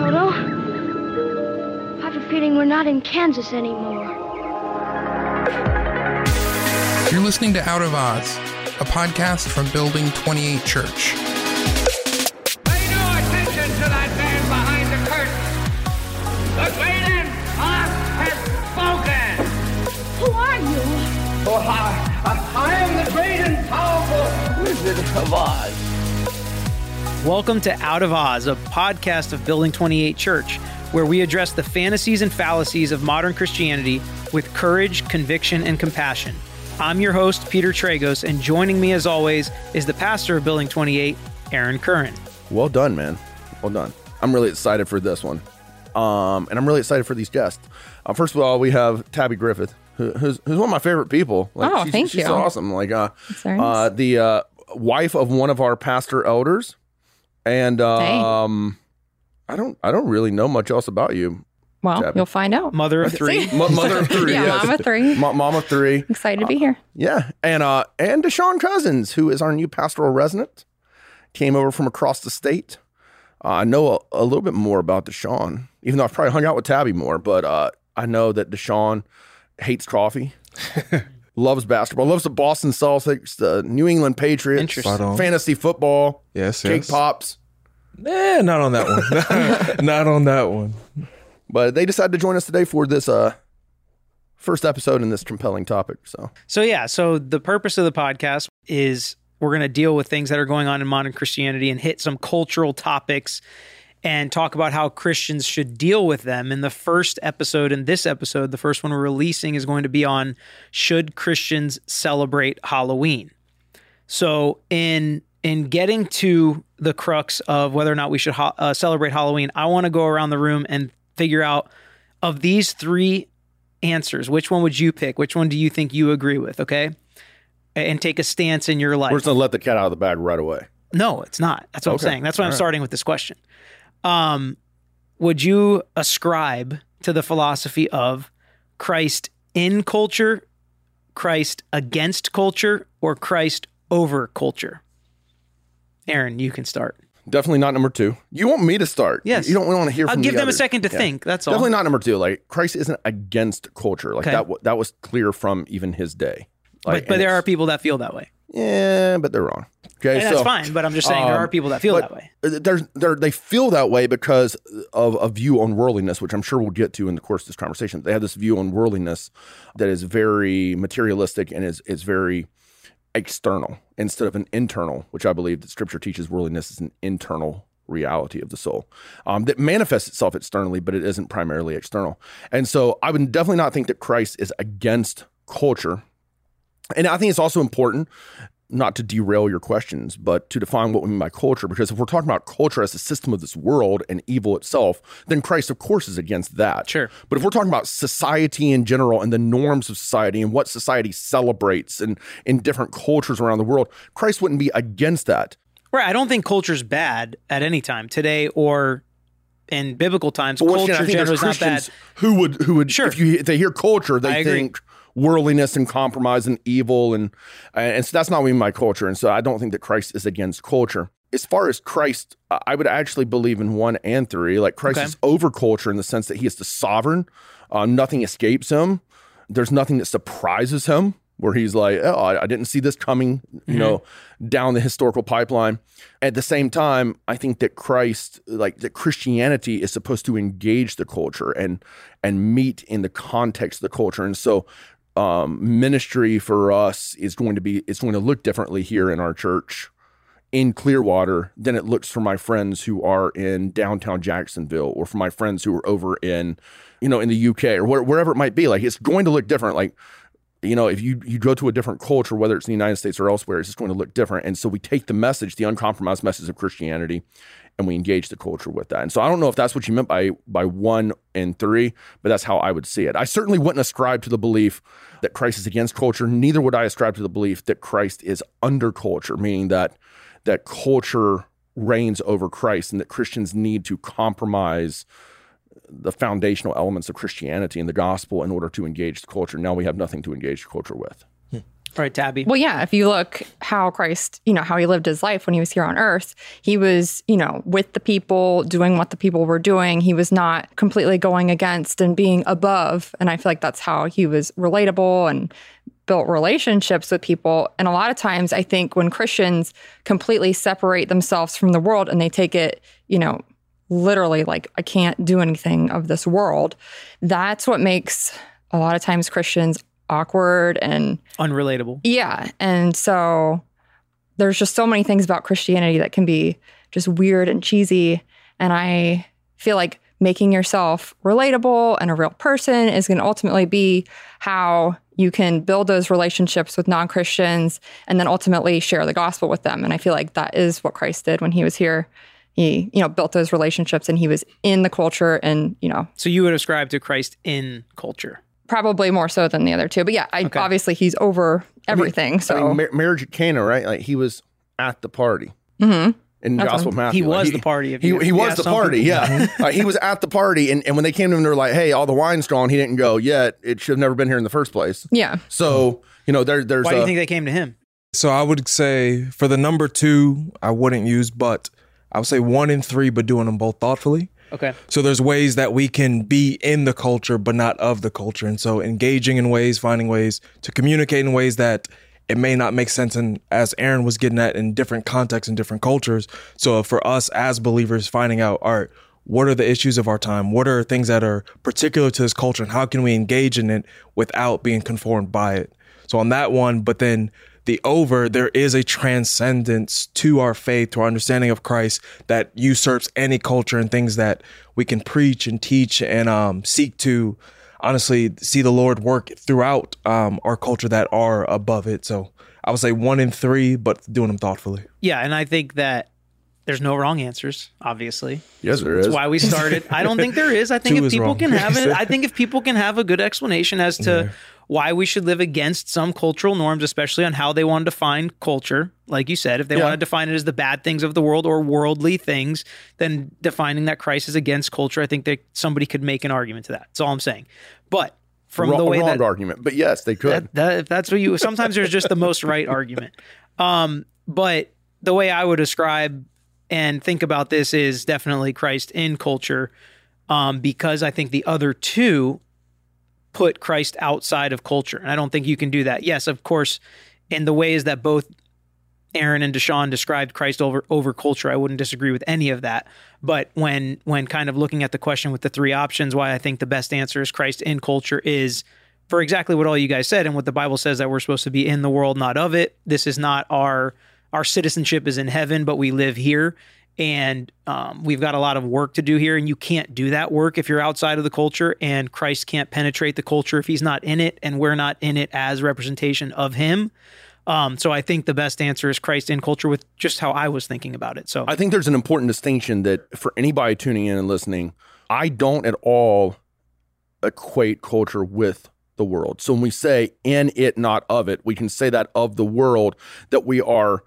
Toto. I have a feeling we're not in Kansas anymore. You're listening to Out of Oz, a podcast from Building 28 Church. Pay no attention to that man behind the curtain. The Great and Oz has spoken. Who are you? Oh, I, I, I am the great and powerful Wizard of Oz. Welcome to Out of Oz, a podcast of Building 28 Church, where we address the fantasies and fallacies of modern Christianity with courage, conviction, and compassion. I'm your host, Peter Tragos, and joining me as always is the pastor of Building 28, Aaron Curran. Well done, man. Well done. I'm really excited for this one. Um, and I'm really excited for these guests. Uh, first of all, we have Tabby Griffith, who, who's, who's one of my favorite people. Like, Oh, she's, thank she's you. so awesome. Like, uh, uh, the uh, wife of one of our pastor elders, and um, I don't, I don't really know much else about you. Well, Tabby. you'll find out. Mother of three. Mo- mother of three, Yeah, yes. mom of three. Mo- mom of three. Excited to be here. Yeah, and uh, and Deshaun Cousins, who is our new pastoral resident, came over from across the state. Uh, I know a, a little bit more about Deshaun, even though I've probably hung out with Tabby more. But uh, I know that Deshaun hates coffee, loves basketball, loves the Boston Celtics, the New England Patriots, Interesting. Spot on. fantasy football, Yes, cake yes. pops. Eh, not on that one. not on that one. But they decided to join us today for this uh, first episode in this compelling topic. So So, yeah, so the purpose of the podcast is we're going to deal with things that are going on in modern Christianity and hit some cultural topics and talk about how Christians should deal with them. And the first episode in this episode, the first one we're releasing, is going to be on should Christians celebrate Halloween? So, in in getting to the crux of whether or not we should ho- uh, celebrate Halloween, I want to go around the room and figure out of these three answers, which one would you pick? Which one do you think you agree with? Okay. And take a stance in your life. we're just gonna let the cat out of the bag right away. No, it's not. That's what Okay. I'm saying. That's why I'm All right. starting with this question. Um, would you ascribe to the philosophy of Christ in culture, Christ against culture, or Christ over culture? Aaron, you can start. Definitely not number two. You want me to start? Yes. You don't want to hear. From? I'll from give the them a second to Yeah. think. That's all. Definitely not number two. Like Christ isn't against culture. Like Okay. that. wa- That was clear from even his day. Like, but but and there are it's- people that feel that way. Yeah, but they're wrong. Okay, And that's fine. But I'm just saying there um, are people that feel but that way. There's, they're, they feel that way because of a view on worldliness, which I'm sure we'll get to in the course of this conversation. They have this view on worldliness that is very materialistic and is is very external instead of an internal, which I believe that Scripture teaches worldliness is an internal reality of the soul um, that manifests itself externally, but it isn't primarily external. And so I would definitely not think that Christ is against culture. And I think it's also important not to derail your questions, but to define what we mean by culture. Because if we're talking about culture as the system of this world and evil itself, then Christ, of course, is against that. Sure. But if we're talking about society in general and the norms of society and what society celebrates and in different cultures around the world, Christ wouldn't be against that. Right. I don't think culture's bad at any time today or in biblical times. But culture again, I think generally is not bad. Who would who would Sure. if you if they hear culture, they think worldliness and compromise and evil and and so that's not what we mean by culture. And so I don't think that Christ is against culture. As far as Christ, I- would actually believe in one and three. Like Christ Okay. is over culture in the sense that he is the sovereign. Uh, nothing escapes him. There's nothing that surprises him. Where he's like, oh, I, I didn't see this coming, you know, down the historical pipeline. At the same time, I think that Christ, like that Christianity, is supposed to engage the culture and and meet in the context of the culture. And so, um, ministry for us is going to be it's going to look differently here in our church in Clearwater than it looks for my friends who are in downtown Jacksonville or for my friends who are over in, you know, in the UK or where, wherever it might be. Like it's going to look different. Like, you know, if you you go to a different culture, whether it's in the United States or elsewhere, it's just going to look different. And so we take the message, the uncompromised message of Christianity, and we engage the culture with that. And so I don't know if that's what you meant by by one and three, but that's how I would see it. I certainly wouldn't ascribe to the belief that Christ is against culture. Neither would I ascribe to the belief that Christ is under culture, meaning that that culture reigns over Christ and that Christians need to compromise the foundational elements of Christianity and the gospel in order to engage the culture. Now we have nothing to engage the culture with. Right, Tabby. Well, yeah, if you look how Christ, you know, how he lived his life when he was here on earth, he was, you know, with the people, doing what the people were doing. He was not completely going against and being above. And I feel like that's how he was relatable and built relationships with people. And a lot of times, I think when Christians completely separate themselves from the world and they take it, you know, literally like, I can't do anything of this world, that's what makes a lot of times Christians awkward and Unrelatable. yeah. And so there's just so many things about Christianity that can be just weird and cheesy. And I feel like making yourself relatable and a real person is going to ultimately be how you can build those relationships with non Christians and then ultimately share the gospel with them. And I feel like that is what Christ did when he was here. He, you know, built those relationships and he was in the culture and, you know, So you would ascribe to Christ in culture. Probably more so than the other two. But yeah, I, obviously he's over everything. so I mean, mar- marriage at Cana, right? Like he was at the party. Mm-hmm. In the Gospel of Matthew, He Like, was the party, if He, he was yeah, the party. people- Yeah, Uh, he was at the party, and, and when they came to him, they were like, "Hey, all the wine's gone." He didn't go yet. It should have never been here in the first place. yeah. So you know, there, there's Why do you think they came to him? So I would say for the number two, I wouldn't use, but I would say one and three, but doing them both thoughtfully. Okay. So there's ways that we can be in the culture, but not of the culture. And so engaging in ways, finding ways to communicate in ways that it may not make sense. And as Aaron was getting at in different contexts and different cultures. So for us as believers, finding out, all right, what are the issues of our time? What are things that are particular to this culture? And how can we engage in it without being conformed by it? So on that one, but then the over, there is a transcendence to our faith, to our understanding of Christ that usurps any culture and things that we can preach and teach and um, seek to honestly see the Lord work throughout um, our culture that are above it. So I would say one in three, but doing them thoughtfully. Yeah, and I think that there's no wrong answers, obviously. yes, there is. That's why we started. I don't think there is. I think Two if is people wrong. can have it, I think if people can have a good explanation as to why we should live against some cultural norms, especially on how they want to define culture, like you said, if they Yeah. want to define it as the bad things of the world or worldly things, then defining that Christ is against culture, I think that somebody could make an argument to that. That's all I'm saying. But from Wrong, the way wrong that argument, but yes, they could. that, that if that's what you sometimes there's just the most right argument um but the way i would describe and think about this is definitely christ in culture um because i think the other two put christ outside of culture and i don't think you can do that yes of course in the ways that both Aaron and Deshaun described Christ over over culture. I wouldn't disagree with any of that. But when when kind of looking at the question with the three options, why I think the best answer is Christ in culture is for exactly what all you guys said and what the Bible says that we're supposed to be in the world, not of it. This is not our our citizenship is in heaven, but we live here. And um, we've got a lot of work to do here, and you can't do that work if you're outside of the culture. And Christ can't penetrate the culture if he's not in it, and we're not in it as representation of him. Um, so I think the best answer is Christ in culture with just how I was thinking about it. So I think there's an important distinction that for anybody tuning in and listening, I don't at all equate culture with the world. So when we say in it, not of it, we can say that of the world, that we are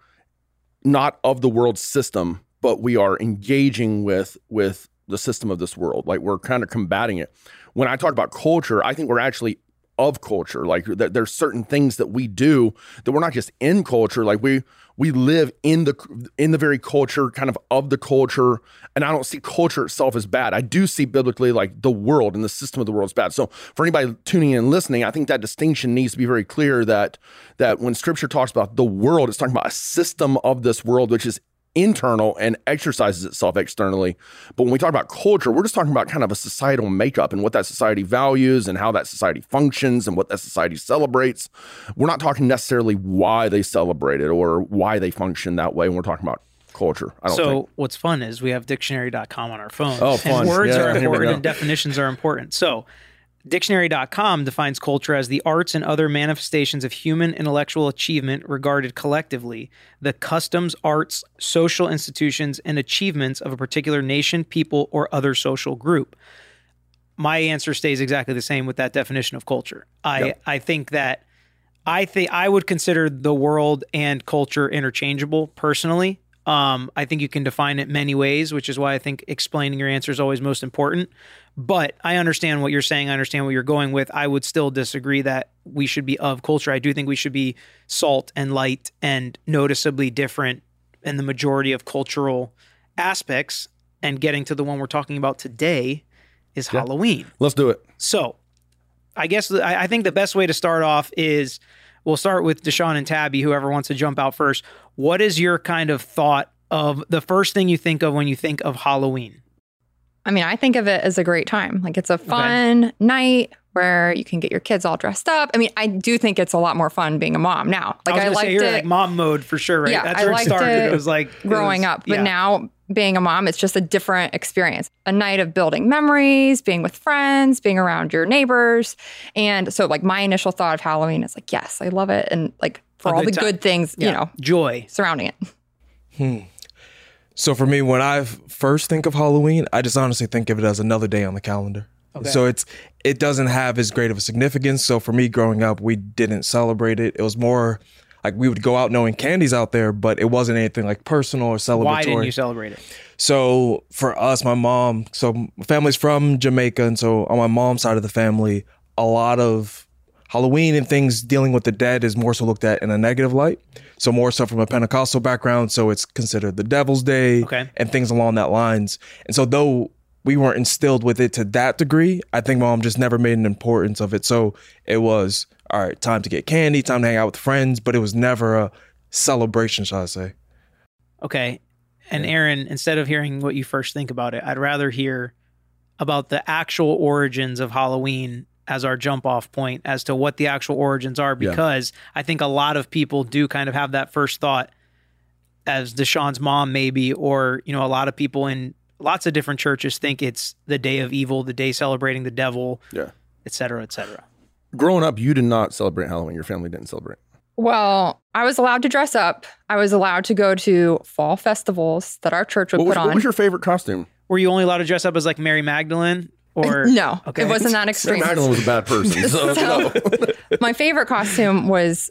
not of the world system, but we are engaging with with the system of this world. Like we're kind of combating it. When I talk about culture, I think we're actually of culture. Like th- there's certain things that we do that we're not just in culture. Like we we live in the in the very culture, kind of of the culture. And I don't see culture itself as bad. I do see biblically like the world and the system of the world is bad. So for anybody tuning in and listening, I think that distinction needs to be very clear. That that when Scripture talks about the world, it's talking about a system of this world, which is internal and exercises itself externally. But when we talk about culture, we're just talking about kind of a societal makeup and what that society values and how that society functions and what that society celebrates. We're not talking necessarily why they celebrate it or why they function that way when we're talking about culture. I don't so think. what's fun is we have dictionary.com on our phones. Oh, fun. And words Yeah, are important and definitions are important. So dictionary.com defines culture as the arts and other manifestations of human intellectual achievement regarded collectively, the customs, arts, social institutions, and achievements of a particular nation, people, or other social group. My answer stays exactly the same with that definition of culture. I, I think that I think I would consider the world and culture interchangeable personally. Um, I think you can define it many ways, which is why I think explaining your answer is always most important. But I understand what you're saying. I understand what you're going with. I would still disagree that we should be of culture. I do think we should be salt and light and noticeably different in the majority of cultural aspects. And getting to the one we're talking about today is Halloween. Let's do it. So, I guess I, I think the best way to start off is we'll start with Deshaun and Tabby, whoever wants to jump out first. What is your kind of thought of the first thing you think of when you think of Halloween? I mean, I think of it as a great time. Like it's a fun night where you can get your kids all dressed up. I mean, I do think it's a lot more fun being a mom now. Like I was I, liked say you're it like mom mode for sure, right? Yeah, That's I where it started. It, was like growing was- up, but yeah. now being a mom, it's just a different experience. A night of building memories, being with friends, being around your neighbors. And so like my initial thought of Halloween is like, yes, I love it. And like for A all the good time. good things, Yeah. you know, joy. surrounding it. Hmm. So for me, when I first think of Halloween, I just honestly think of it as another day on the calendar. So it's it doesn't have as great of a significance. So for me, growing up, we didn't celebrate it. It was more like we would go out knowing candies out there, but it wasn't anything like personal or celebratory. Why didn't you celebrate it? So for us, my mom, so my family's from Jamaica, and so on my mom's side of the family, a lot of Halloween and things dealing with the dead is more so looked at in a negative light. So more so from a Pentecostal background, so it's considered the Devil's Day Okay. and things along that lines. And so though we weren't instilled with it to that degree, I think mom just never made an importance of it. So it was all right, time to get candy, time to hang out with friends, but it was never a celebration, shall I say? Okay. And Aaron, instead of hearing what you first think about it, I'd rather hear about the actual origins of Halloween as our jump off point as to what the actual origins are Yeah. because I think a lot of people do kind of have that first thought as Deshaun's mom maybe or you know a lot of people in lots of different churches think it's the day of evil, the day celebrating the devil, Yeah. et cetera, et cetera. Growing up, you did not celebrate Halloween. Your family didn't celebrate. Well, I was allowed to dress up. I was allowed to go to fall festivals that our church would What was, put what was your favorite costume? Were you only allowed to dress up as like Mary Magdalene or no, Okay. it wasn't that Mary extreme. Magdalene was a bad person. So, So- no. My favorite costume was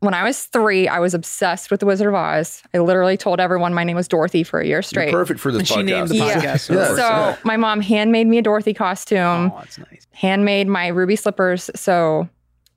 when I was three. I was obsessed with the Wizard of Oz. I literally told everyone my name was Dorothy for a year You're straight. perfect for this And she named the Yeah. podcast. Yes. So Yeah. my mom handmade me a Dorothy costume, Oh, that's nice. handmade my ruby slippers. So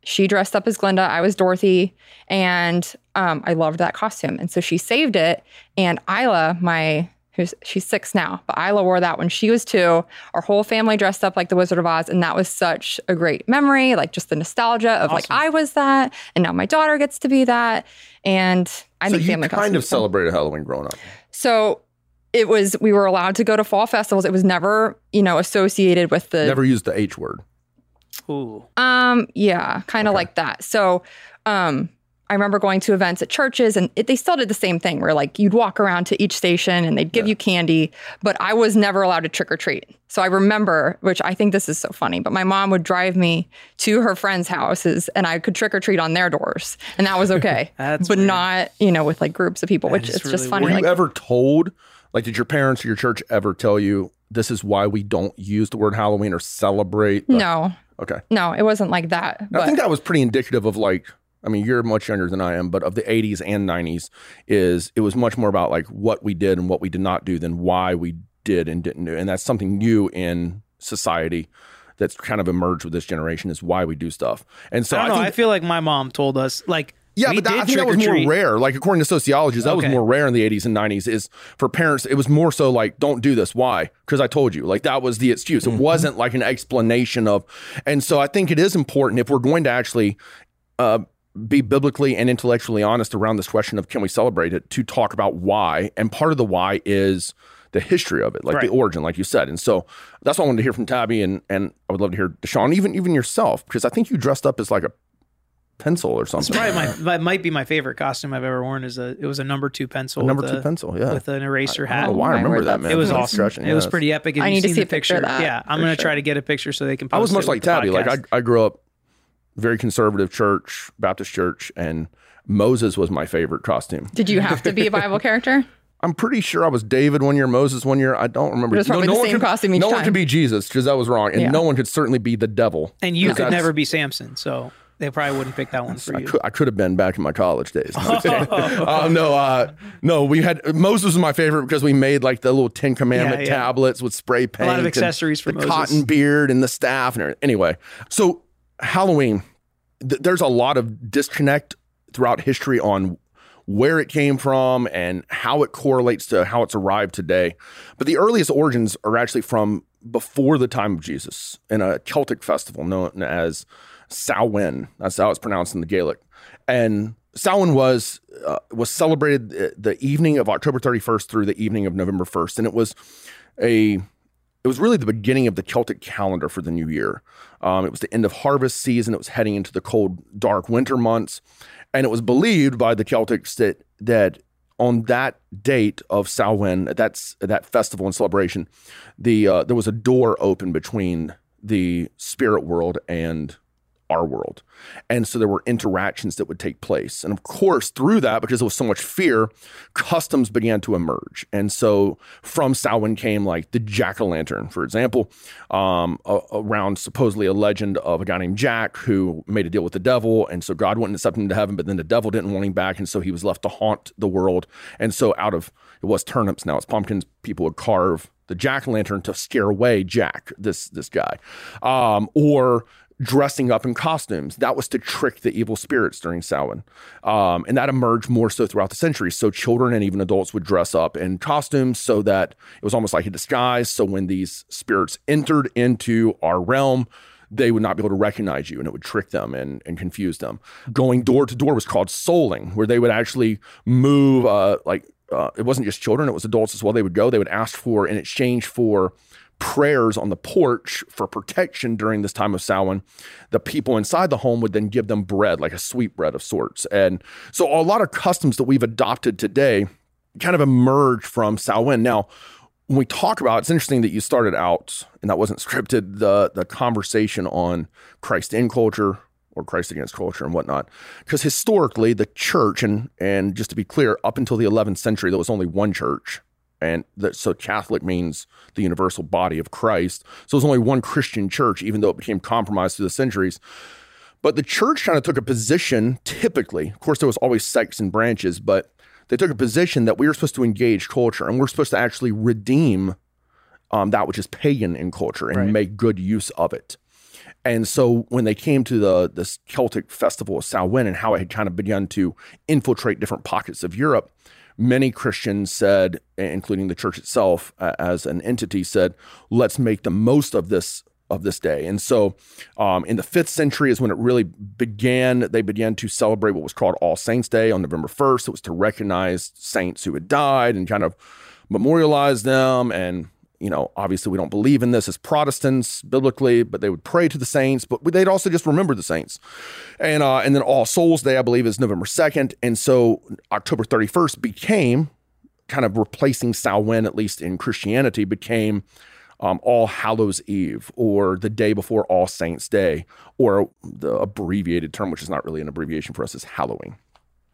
she dressed up as Glinda. I was Dorothy, and um, I loved that costume. And so she saved it. And Isla, my who's she's six now, but Isla wore that when she was two. Our whole family dressed up like the Wizard of Oz, and that was such a great memory. Like just the nostalgia of like I was that, and now my daughter gets to be that. And I so think you family kind of celebrated Halloween growing up. So it was we were allowed to go to fall festivals. It was never, you know, associated with the Never used the H word. Ooh. um yeah, kind of like that. So um I remember going to events at churches and it, they still did the same thing where like you'd walk around to each station and they'd give you candy, but I was never allowed to trick or treat. So I remember, which I think this is so funny, but my mom would drive me to her friends' houses and I could trick or treat on their doors and that was okay. That's but weird. not, you know, with like groups of people, which is it's just funny. Were Like, you ever told, like, did your parents or your church ever tell you this is why we don't use the word Halloween or celebrate? the-" no, Okay. no, it wasn't like that. I think that was pretty indicative of like, I mean, you're much younger than I am, but of the 80s and 90s, is it was much more about like what we did and what we did not do than why we did and didn't do. And that's something new in society that's kind of emerged with this generation is why we do stuff. And so I I, know. think, I feel like my mom told us like yeah, we but that, I think that was more treat. rare. Like according to sociologists, that was more rare in the 80s and 90s. Is for parents, it was more so like, don't do this. Why? Because I told you. Like that was the excuse. It wasn't like an explanation of. And so I think it is important if we're going to actually uh, be biblically and intellectually honest around this question of can we celebrate it to talk about why. And part of the why is the history of it, like Right. the origin, like you said. And so that's what I wanted to hear from Tabby, and and I would love to hear Deshaun, even even yourself, because I think you dressed up as like a pencil or It's something. probably my that might be my favorite costume I've ever worn. Is a it was a number two pencil, A number two a- pencil, yeah. with an eraser I hat. don't know why I remember word, that, man. It was That's awesome. Stretching, It was pretty epic. Have I need to see a picture of that, Yeah, I'm for gonna sure. try to get a picture so they can. I was post much it like with the Tabby. Like. I, I grew up very conservative church, Baptist church, and Moses was my favorite costume. did you have to be a Bible character? I'm pretty sure I was David one year, Moses one year. I don't remember. It was probably the one same could, costume each No one time. could be Jesus because that was wrong, and Yeah. no one could certainly be the devil. and you could never be Samson. So They probably wouldn't pick that one for I you. could, I could have been back in my college days. No, uh, no, uh, no, we had Moses was my favorite because we made like the little Ten Commandment Yeah, yeah. tablets with spray paint, a lot of and accessories for the Moses. cotton beard and the staff and everything. Anyway, so Halloween, th- there's a lot of disconnect throughout history on where it came from and how it correlates to how it's arrived today. But the earliest origins are actually from before the time of Jesus in a Celtic festival known as Samhain. That's how it's pronounced in the Gaelic. And Samhain was uh, was celebrated the- the evening of October 31st through the evening of November 1st, and it was a it was really the beginning of the Celtic calendar for the new year. Um, it was the end of harvest season. It was heading into the cold, dark winter months, and it was believed by the Celtics that that on that date of Samhain, that's that festival and celebration, the uh, there was a door open between the spirit world and our world. And so there were interactions that would take place. And of course, through that, because there was so much fear, customs began to emerge. And so from Samhain came like the jack o' lantern, for example, um, a- around supposedly a legend of a guy named Jack who made a deal with the devil. And so God wouldn't accept him to heaven, but then the devil didn't want him back. And so he was left to haunt the world. And so out of it was turnips, now it's pumpkins, people would carve the jack o' lantern to scare away Jack, this this guy, um, or dressing up in costumes. That was to trick the evil spirits during Samhain, um, and that emerged more so throughout the centuries. So children and even adults would dress up in costumes so that it was almost like a disguise. So when these spirits entered into our realm. They would not be able to recognize you and it would trick them and, and confuse them. Going door to door was called souling, where they would actually move, uh, like, uh, it wasn't just children, it was adults as well. They would go, they would ask for, in exchange for prayers on the porch for protection during this time of Samhain, the people inside the home would then give them bread, like a sweet bread of sorts. And so a lot of customs that we've adopted today kind of emerged from Samhain. Now, when we talk about it's interesting that you started out and that wasn't scripted the the conversation on Christ in culture or Christ against culture and whatnot because historically the church and and just to be clear up until the 11th century there was only one church and that so Catholic means the universal body of Christ so there's only one Christian church even though it became compromised through the centuries but the church kind of took a position typically of course there was always sects and branches but they took a position that we were supposed to engage culture and we're supposed to actually redeem um, that which is pagan in culture and Right. make good use of it. And so when they came to the this Celtic festival of Samhain and how it had kind of begun to infiltrate different pockets of Europe, many Christians said, including the church itself uh, as an entity, said, "Let's make the most of this." Of this day, and so um, in the fifth century is when it really began. They began to celebrate what was called All Saints' Day on November first. It was to recognize saints who had died and kind of memorialize them and you know, obviously we don't believe in this as Protestants biblically, but they would pray to the saints, but they'd also just remember the saints. And uh, and then All Souls Day, I believe, is November 2nd. And so October 31st became kind of replacing Samhain, at least in Christianity, became um, All Hallows Eve or the day before All Saints Day, or the abbreviated term, which is not really an abbreviation for us, is Halloween.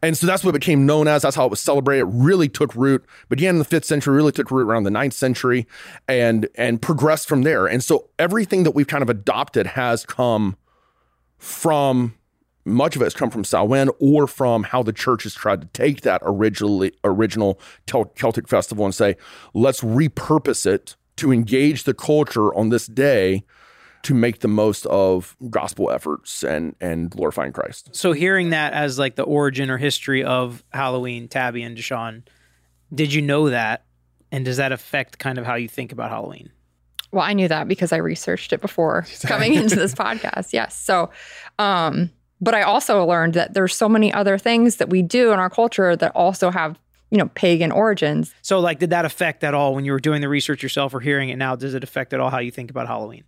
And so that's what it became known as. That's how it was celebrated. It really took root, began in the fifth century, really took root around the ninth century and and progressed from there. And so everything that we've kind of adopted has come from much of it has come from Samhain or from how the church has tried to take that originally original Celtic festival and say, let's repurpose it to engage the culture on this day to make the most of gospel efforts and and glorifying Christ. So hearing that as like the origin or history of Halloween, Tabby and Deshaun, did you know that? And does that affect kind of how you think about Halloween? Well, I knew that because I researched it before coming into this podcast. Yes. So, um, but I also learned that there's so many other things that we do in our culture that also have, you know, pagan origins. So like did that affect at all when you were doing the research yourself or hearing it now? Does it affect at all how you think about Halloween?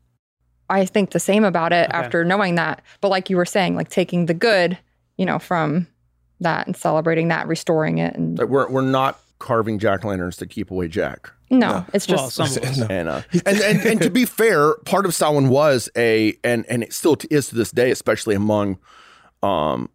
I think the same about it Okay. after knowing that. But like you were saying, like taking the good, you know, from that and celebrating that, restoring it. And Like, We're we're not carving jack lanterns to keep away Jack. no, it's Well, just some of. No. And, uh, and and and to be fair, part of Samhain was a and and it still is to this day, especially among um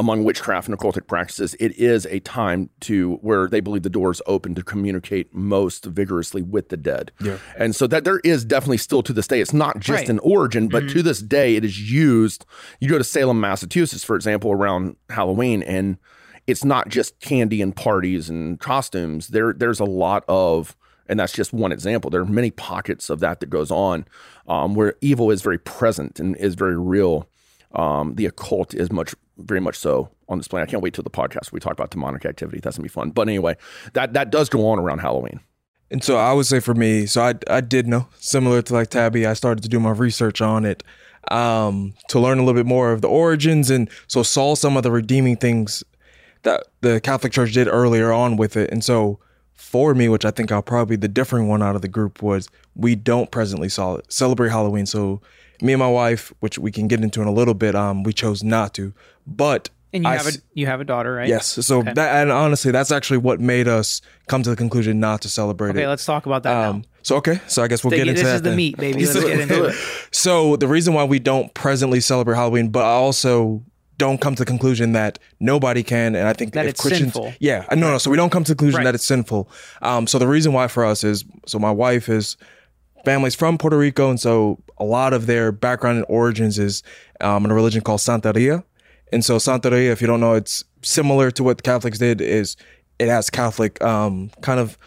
among witchcraft and occultic practices, it is a time to where they believe the door is open to communicate most vigorously with the dead. Yeah. And so that there is definitely still to this day, it's not just Right. an origin, but to this day, it is used. You go to Salem, Massachusetts, for example, around Halloween, and it's not just candy and parties and costumes. There, there's a lot of, and that's just one example. There are many pockets of that that goes on, um, where evil is very present and is very real. Um, the occult is much, very much so on display. I can't wait till the podcast we talk about demonic activity. That's gonna be fun. But anyway, that that does go on around Halloween. And so I would say for me, so I I did know similar to like Tabby, I started to do my research on it um, to learn a little bit more of the origins, and so saw some of the redeeming things that the Catholic Church did earlier on with it. And so for me, which I think I'll probably the different one out of the group was we don't presently celebrate Halloween. So me and my wife, which we can get into in a little bit, um, we chose not to. But And you I have a you have a daughter, right? Yes. So Okay. that and honestly, that's actually what made us come to the conclusion not to celebrate Okay, it. Okay, let's talk about that. Um, so okay, so I guess we'll get into this that. is the then. meat, baby. Let's get into it. So the reason why we don't presently celebrate Halloween, but I also don't come to the conclusion that nobody can, and I think That if it's Christians, sinful. yeah, no, no. So we don't come to the conclusion Right. that it's sinful. Um, so the reason why for us is, so my wife is family's from Puerto Rico, and so a lot of their background and origins is um, in a religion called Santeria. And so Santeria, if you don't know, it's similar to what the Catholics did. Is it has Catholic um, kind of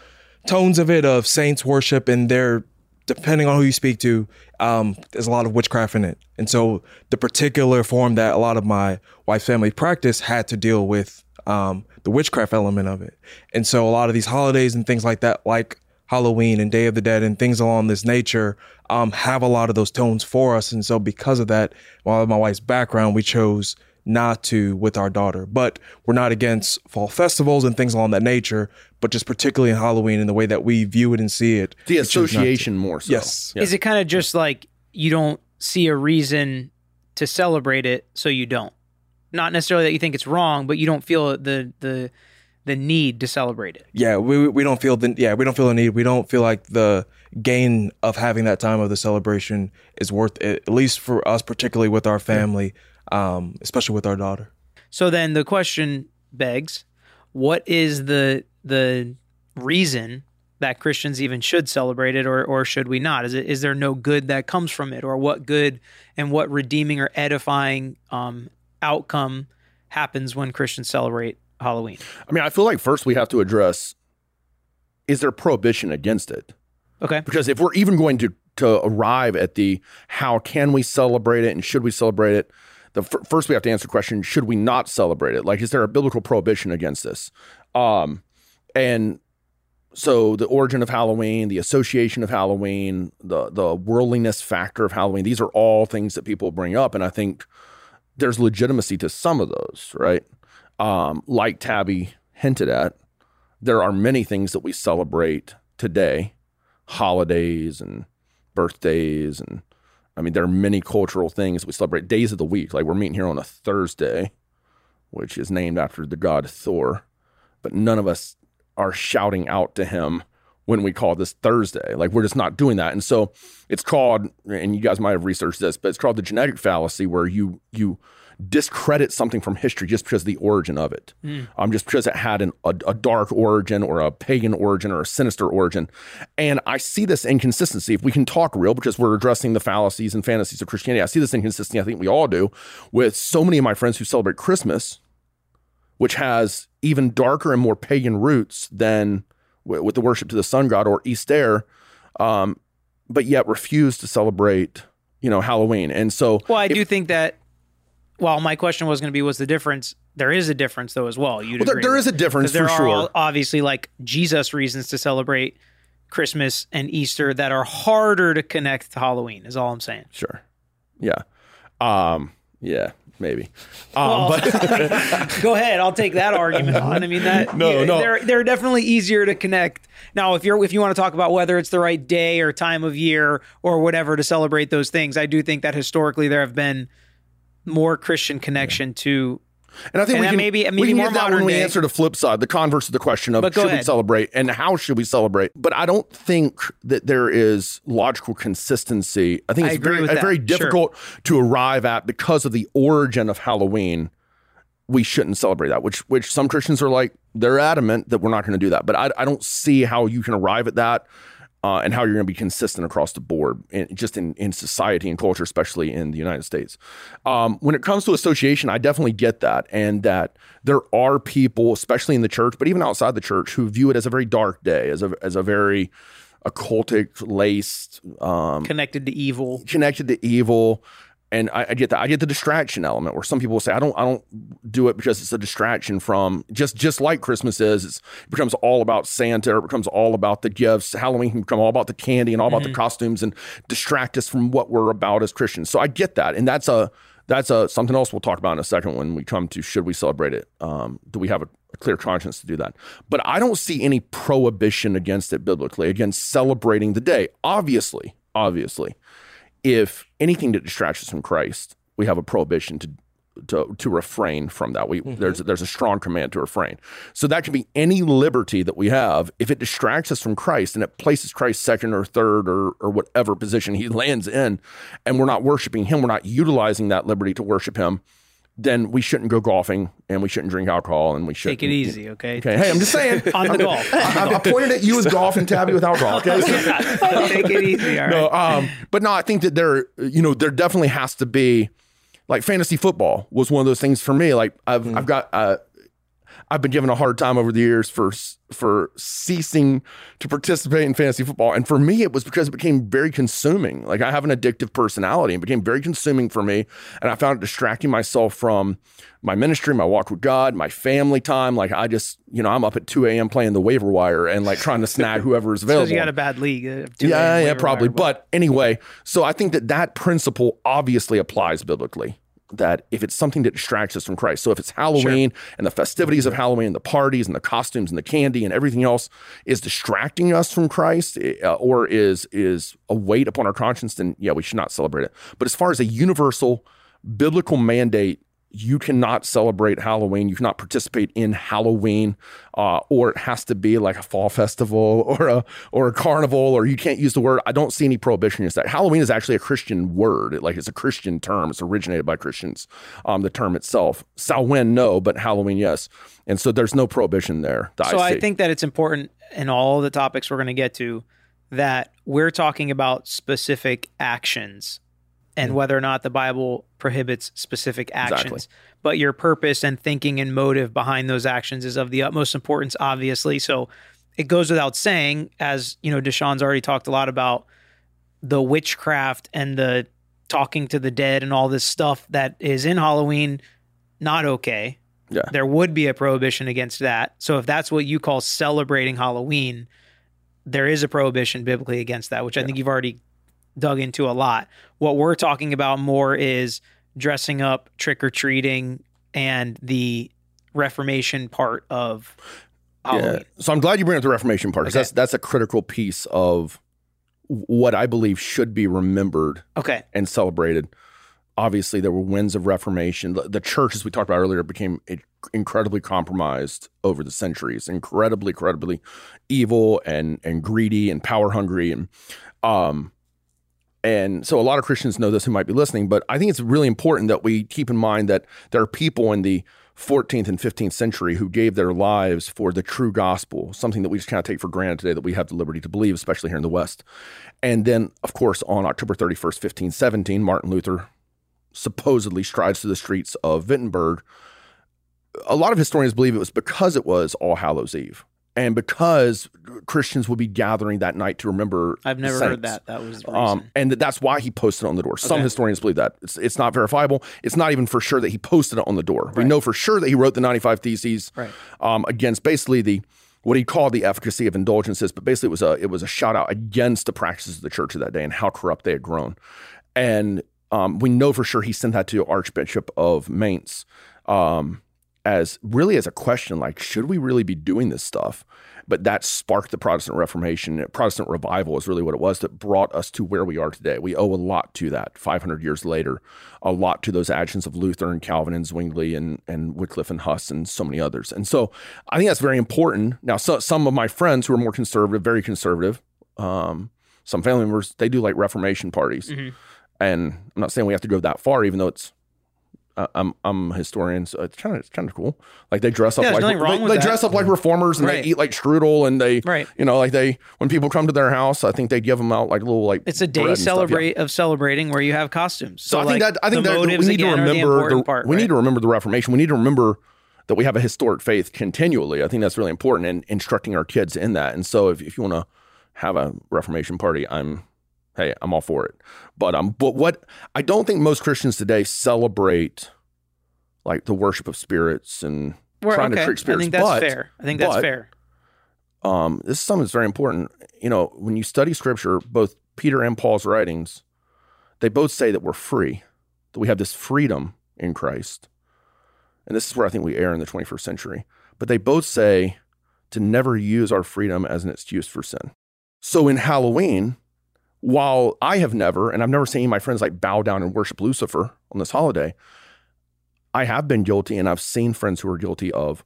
tones of it of saints worship, and they're depending on who you speak to, um, there's a lot of witchcraft in it. And so the particular form that a lot of my wife's family practice had to deal with um, the witchcraft element of it. And so a lot of these holidays and things like that, like Halloween and Day of the Dead and things along this nature, um, have a lot of those tones for us. And so because of that, while my wife's background, we chose not to with our daughter. But we're not against fall festivals and things along that nature, but just particularly in Halloween and the way that we view it and see it. The we choose not to. association more so. Yes. Is it kind of just like you don't see a reason to celebrate it, so you don't? Not necessarily that you think it's wrong, but you don't feel the the the need to celebrate it. yeah we, we don't feel the yeah we don't feel the need we don't feel like the gain of having that time of the celebration is worth it at least for us particularly with our family um especially with our daughter So then the question begs, what is the the reason that Christians even should celebrate it or or should we not? Is it is there no good that comes from it or what good and what redeeming or edifying um outcome happens when Christians celebrate Halloween? I mean, I feel like first we have to address is there prohibition against it? Okay. Because if we're even going to to arrive at the how can we celebrate it and should we celebrate it, the f- first we have to answer the question: Should we not celebrate it? Like, is there a biblical prohibition against this? Um, and so the origin of Halloween, the association of Halloween, the the worldliness factor of Halloween, these are all things that people bring up, and I think there's legitimacy to some of those, right? Um, like Tabby hinted at, there are many things that we celebrate today, holidays and birthdays, and I mean, there are many cultural things we celebrate. Days of the week, like we're meeting here on a Thursday, which is named after the god Thor, but none of us are shouting out to him when we call this Thursday. Like we're just not doing that. And so it's called, and you guys might have researched this, but it's called the genetic fallacy, where you you discredit something from history just because of the origin of it, um, just because it had an, a, a dark origin or a pagan origin or a sinister origin. And I see this inconsistency. If we can talk real, because we're addressing the fallacies and fantasies of Christianity, I see this inconsistency. I think we all do with so many of my friends who celebrate Christmas which has even darker and more pagan roots than w- with the worship to the sun god or Easter, um, but yet refuse to celebrate, you know, Halloween. And so, Well, I if- do think that. Well, my question was going to be, what's the difference? There is a difference, though, as well. You Well, there- there is a difference there for are sure. obviously like Jesus reasons to celebrate Christmas and Easter that are harder to connect to Halloween. Is all I'm saying. sure, yeah, um, yeah, maybe, um, Well, but Go ahead, I'll take that argument on. I mean that No, yeah, no. they're they're definitely easier to connect. Now, if you're if you want to talk about whether it's the right day or time of year or whatever to celebrate those things, I do think that historically there have been more Christian connection to and I think And we can maybe- we maybe can more get that modern when we day. answer the flip side, the converse of the question of should we celebrate and how should we celebrate. But I don't think that there is logical consistency. I think I it's agree very very Sure. difficult to arrive at because of the origin of Halloween. we shouldn't celebrate that. Which which some Christians are like they're adamant that we're not going to do that. But I, I don't see how you can arrive at that. Uh, and how you're going to be consistent across the board, in, just in, in society and culture, especially in the United States. Um, when it comes to association, I definitely get that, and that there are people, especially in the church, but even outside the church, who view it as a very dark day, as a as a very occultic laced, um, Connected to evil. connected to evil. And I, I get that. I get the distraction element where some people will say, I don't, I don't do it because it's a distraction from just, just like Christmas is. It's, it becomes all about Santa. Or it becomes all about the gifts. Halloween can become all about the candy and all about the costumes and distract us from what we're about as Christians. So I get that, and that's a, that's a something else we'll talk about in a second when we come to should we celebrate it? Um, do we have a, a clear conscience to do that? But I don't see any prohibition against it biblically against celebrating the day. Obviously, obviously, if anything that distracts us from Christ, we have a prohibition to to, to refrain from that. We mm-hmm. there's there's a strong command to refrain. So that can be any liberty that we have if it distracts us from Christ and it places Christ second or third or or whatever position he lands in, and we're not worshiping him, we're not utilizing that liberty to worship him. Then we shouldn't go golfing and we shouldn't drink alcohol and we shouldn't Take it easy, okay? Okay, hey, I'm just saying. On the golf. I, I pointed at you as golf and Tabby with alcohol. Okay, So- Take it easy, all right? no, um, but no, I think that there, you know, there definitely has to be, like fantasy football was one of those things for me. Like I've I've got uh, I've been given a hard time over the years for for ceasing to participate in fantasy football, and for me, it was because it became very consuming. Like I have an addictive personality, and became very consuming for me, and I found it distracting myself from my ministry, my walk with God, my family time. Like I just, you know, I'm up at 2 a.m. playing the waiver wire and like trying to snag whoever is available. You got a bad league. uh, Yeah, yeah, probably. wire, But anyway, so I think that that principle obviously applies biblically. That if it's something that distracts us from Christ, so if it's Halloween and the festivities of Halloween, and the parties and the costumes and the candy and everything else is distracting us from Christ, uh, or is is a weight upon our conscience, then yeah, we should not celebrate it. But as far as a universal biblical mandate you cannot celebrate Halloween. You cannot participate in Halloween, uh, or it has to be like a fall festival or a or a carnival, or you can't use the word. I don't see any prohibition against that. Halloween is actually a Christian word. It, like it's a Christian term. It's originated by Christians. Um, the term itself, Samhain, no, but Halloween, yes. And so there's no prohibition there. So I see. think that it's important in all the topics we're going to get to that we're talking about specific actions and Mm. whether or not the Bible prohibits specific actions. Exactly. But your purpose and thinking and motive behind those actions is of the utmost importance, obviously. So it goes without saying, as you know, Deshaun's already talked a lot about the witchcraft and the talking to the dead and all this stuff that is in Halloween, not okay yeah. there would be a prohibition against that. So if that's what you call celebrating Halloween, there is a prohibition biblically against that, which I think you've already dug into a lot. What we're talking about more is dressing up, trick or treating, and the Reformation part of Halloween. Yeah. So I'm glad you bring up the Reformation part. 'cause Okay. That's that's a critical piece of what I believe should be remembered Okay. and celebrated. Obviously, there were winds of Reformation. The, the church, as we talked about earlier, became incredibly compromised over the centuries, incredibly, incredibly evil and and greedy and power hungry, and um, and so a lot of Christians know this who might be listening. But I think it's really important that we keep in mind that there are people in the 14th and 15th century who gave their lives for the true gospel, something that we just kind of take for granted today that we have the liberty to believe, especially here in the West. And then, of course, on October 31st, 1517, Martin Luther supposedly strides through the streets of Wittenberg. A lot of historians believe it was because it was All Hallows Eve and because Christians would be gathering that night to remember. I've never heard that. That was. Um, and that's why he posted it on the door. Some Okay. historians believe that. It's, it's not verifiable. It's not even for sure that he posted it on the door. We know for sure that he wrote the 95 Theses Right. um, against basically the what he called the efficacy of indulgences, but basically it was a it was a shout out against the practices of the church of that day and how corrupt they had grown. And um, we know for sure he sent that to Archbishop of Mainz um, as really as a question like, should we really be doing this stuff? But that sparked the Protestant Reformation. Protestant revival is really what it was that brought us to where we are today. We owe a lot to that 500 years later, a lot to those actions of Luther and Calvin and Zwingli and, and Wycliffe and Huss and so many others. And so I think that's very important. Now, so, some of my friends who are more conservative, very conservative, um, some family members, they do like Reformation parties. And I'm not saying we have to go that far, even though it's uh, I'm I'm a historian, so it's kind of it's kind of cool. Like they dress up Yeah, like wrong they, they dress up like reformers and Right. they eat like strudel and they Right. you know like they when people come to their house, I think they give them out like little like It's a day and stuff, yeah. celebrate of celebrating where you have costumes. So, I like, think that I think that we need to again are the remember the, important part, we right? need to remember the Reformation. We need to remember that we have a historic faith continually. I think that's really important and instructing our kids in that. And so if, if you want to have a Reformation party, I'm hey, I'm all for it. But um but what I don't think most Christians today celebrate like the worship of spirits and We're- trying okay. to trick spirits. I think that's but, fair. I think that's but, fair. um, this is something that's very important. You know, when you study scripture, both Peter and Paul's writings, they both say that we're free, that we have this freedom in Christ. And this is where I think we err in the 21st century. But they both say to never use our freedom as an excuse for sin. So in Halloween, while I have never, and I've never seen my friends like bow down and worship Lucifer on this holiday, I have been guilty and I've seen friends who are guilty of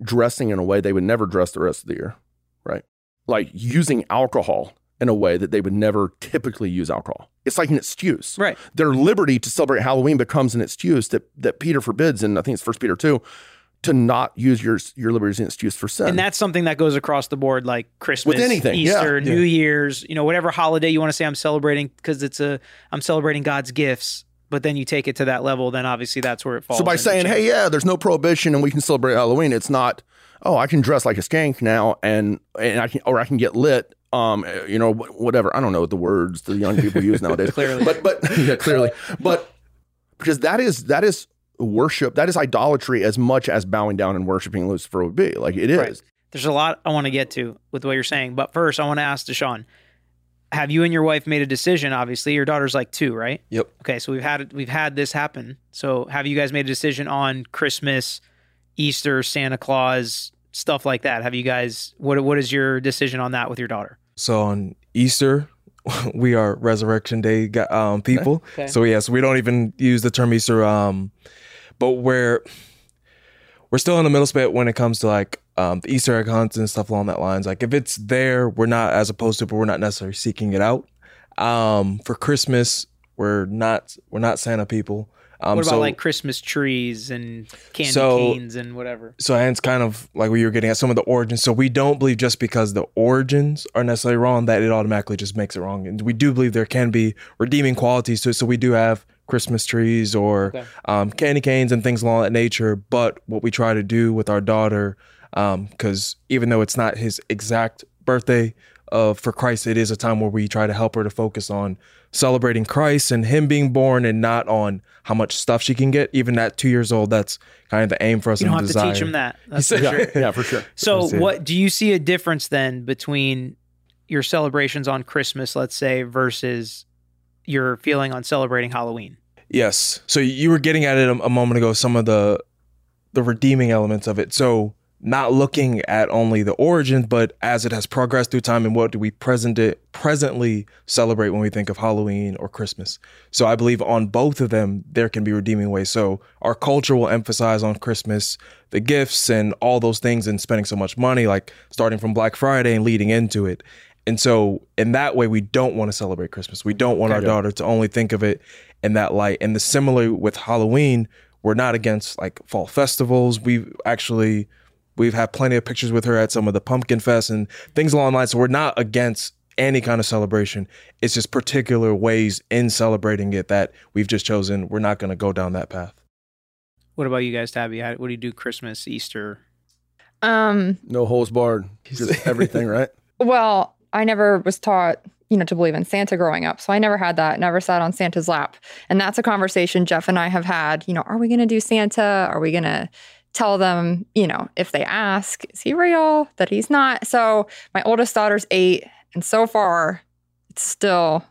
dressing in a way they would never dress the rest of the year, right? Like using alcohol in a way that they would never typically use alcohol. It's like an excuse. Right. Their liberty to celebrate Halloween becomes an excuse that that Peter forbids, and I think it's First Peter two, to not use your your liberty as an excuse for sin. And that's something that goes across the board, like Christmas, With anything, yeah. Easter, New Year's, you know, whatever holiday you want to say I'm celebrating because it's a I'm celebrating God's gifts. But then you take it to that level, then obviously that's where it falls. so by saying. "Hey, yeah, there's no prohibition and we can celebrate Halloween," it's not, "Oh, I can dress like a skank now and and I can or I can get lit." Um, you know, whatever. I don't know what the words the young people use nowadays. Clearly. but but yeah, clearly, but because that is that is worship, that is idolatry as much as bowing down and worshiping Lucifer would be. Like it is. Right. There's a lot I want to get to with what you're saying, but first I want to ask Deshaun: Have you and your wife made a decision? Obviously, your daughter's like two, right? Yep. Okay, so we've had we've had this happen. So have you guys made a decision on Christmas, Easter, Santa Claus, stuff like that? Have you guys what what is your decision on that with your daughter? So on Easter, we are Resurrection Day um, people. Okay. So yes, we don't even use the term Easter. Um, but we're we're still in the middle spit when it comes to like um, the Easter egg hunts and stuff along that lines. Like if it's there, we're not as opposed to, but we're not necessarily seeking it out. Um, for Christmas, we're not we're not Santa people. Um, What about so, like Christmas trees and candy So- canes and whatever? so and it's kind of like we were getting at some of the origins. So we don't believe just because the origins are necessarily wrong that it automatically just makes it wrong. And we do believe there can be redeeming qualities to it. So we do have Christmas trees or Okay. um, candy canes and things along that nature. But what we try to do with our daughter, because even though it's not his exact birthday uh, for Christ, it is a time where we try to help her to focus on celebrating Christ and Him being born, and not on how much stuff she can get. Even at two years old, that's kind of the aim for us. You don't have desire. to teach them that. That's for sure. yeah, for sure. So, what do you see a difference then between your celebrations on Christmas, let's say, versus your feeling on celebrating Halloween? Yes. So you were getting at it a, a moment ago. Some of the the redeeming elements of it. So not looking at only the origins, but as it has progressed through time, and what do we present it presently celebrate when we think of Halloween or Christmas? So I believe on both of them there can be redeeming ways. So our culture will emphasize on Christmas the gifts and all those things, and spending so much money, like starting from Black Friday and leading into it. And so, in that way, we don't want to celebrate Christmas. We don't want our daughter to only think of it in that light. And the similar with Halloween, we're not against like fall festivals. We've actually we've had plenty of pictures with her at some of the pumpkin fest and things along the lines. So we're not against any kind of celebration. It's just particular ways in celebrating it that we've just chosen. We're not going to go down that path. What about you guys, Tabby? How, what do you do Christmas, Easter? Um, No holes barred. Just everything, right? well, I never was taught, you know, to believe in Santa growing up. So I never had that, never sat on Santa's lap. And that's a conversation Jeff and I have had, you know, are we going to do Santa? Are we going to tell them, you know, if they ask, is he real? That he's not. So my oldest daughter's eight. And so far, it's still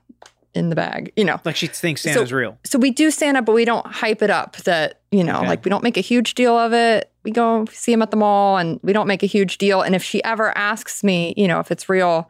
in the bag, you know. Like she thinks Santa's real. So we do Santa, but we don't hype it up that, you know, Okay. like we don't make a huge deal of it. We go see him at the mall and we don't make a huge deal. And if she ever asks me, you know, if it's real,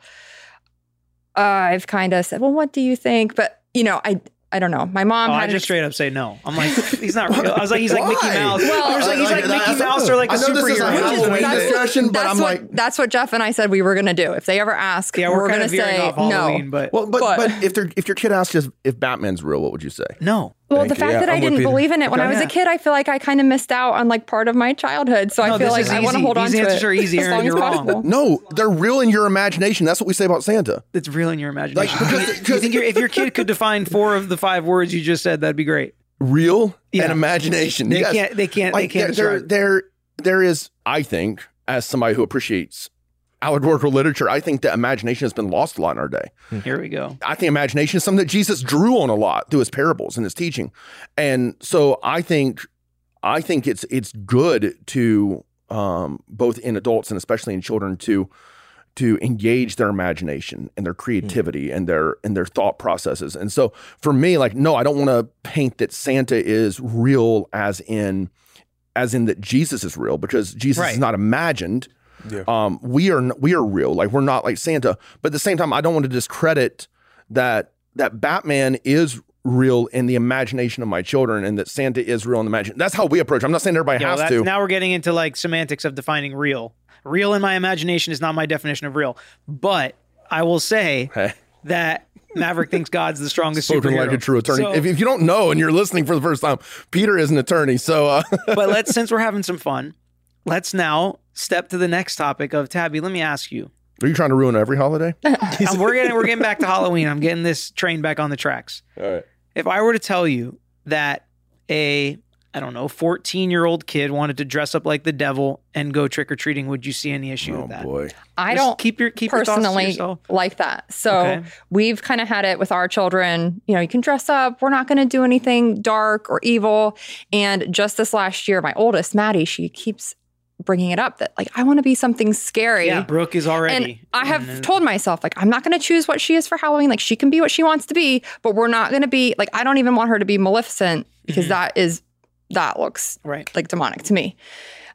uh, I've kind of said, well, what do you think? But, you know, I, I don't know. My mom Oh, had I an just straight up say no. I'm like, he's not real. I was like, he's like Mickey Mouse. Well, I was like, he's like, like, Mickey Mouse or like a I know this is a superhero. Halloween that's what- discussion, but that's I'm what, like, that's what Jeff and I said we were going to do. If they ever ask, yeah, we're, we're, gonna say no. but well, but, But- but if they're if your kid asks if Batman's real, what would you say? no. Well, Thank the fact Yeah, that I I'm with didn't believe in it when I was a kid, I feel like I kind of missed out on like part of my childhood. So No, I feel like is I want to easy. hold on These to answers it are easy, as Aaron. long You're as wrong. No, they're real in your imagination. That's what we say about Santa. It's real in your imagination. Like, because- Do you because- think your- if your kid could define four of the five words you just said, that'd be great. Real Yeah. and imagination. They Yes. can't. They can't. like they can't. there, there, there, there is. I think, as somebody who appreciates allegorical literature, I think that imagination has been lost a lot in our day. Here we go. I think imagination is something that Jesus drew on a lot through his parables and his teaching, and so I think, I think it's it's good to um, both in adults and especially in children to to engage their imagination and their creativity and their and their thought processes. And so for me, like, no, I don't want to paint that Santa is real as in as in that Jesus is real because Jesus Right. is not imagined. Yeah. Um, we are we are real. Like we're not like Santa. But at the same time, I don't want to discredit that that Batman is real in the imagination of my children and that Santa is real in the imagination. That's how we approach. it. I'm not saying everybody Yeah, has that's, to. now we're getting into like semantics of defining real. Real in my imagination is not my definition of real, but I will say Hey. that Maverick thinks God's the strongest Spoken superhero. like a true attorney. So- if, if you don't know and you're listening for the first time, Peter is an attorney. So uh, but let's since we're having some fun, let's now step to the next topic of Tabby. Let me ask you. are you trying to ruin every holiday? We're getting we're getting back to Halloween. I'm getting this train back on the tracks. All right. If I were to tell you that a I don't know, 14 year old kid wanted to dress up like the devil and go trick or treating, would you see any issue Oh with that? boy. I Just don't keep your keep your thoughts personally yourself. like that. So Okay. we've kind of had it with our children. You know, you can dress up. We're not going to do anything dark or evil. And just this last year, my oldest, Maddie, she keeps bringing it up that like I want to be something scary. Yeah, Brooke is already. And I have told myself, like, I'm not going to choose what she is for Halloween. Like, she can be what she wants to be, but we're not going to be, like, I don't even want her to be Maleficent because mm-hmm. that is, that looks right. like demonic to me.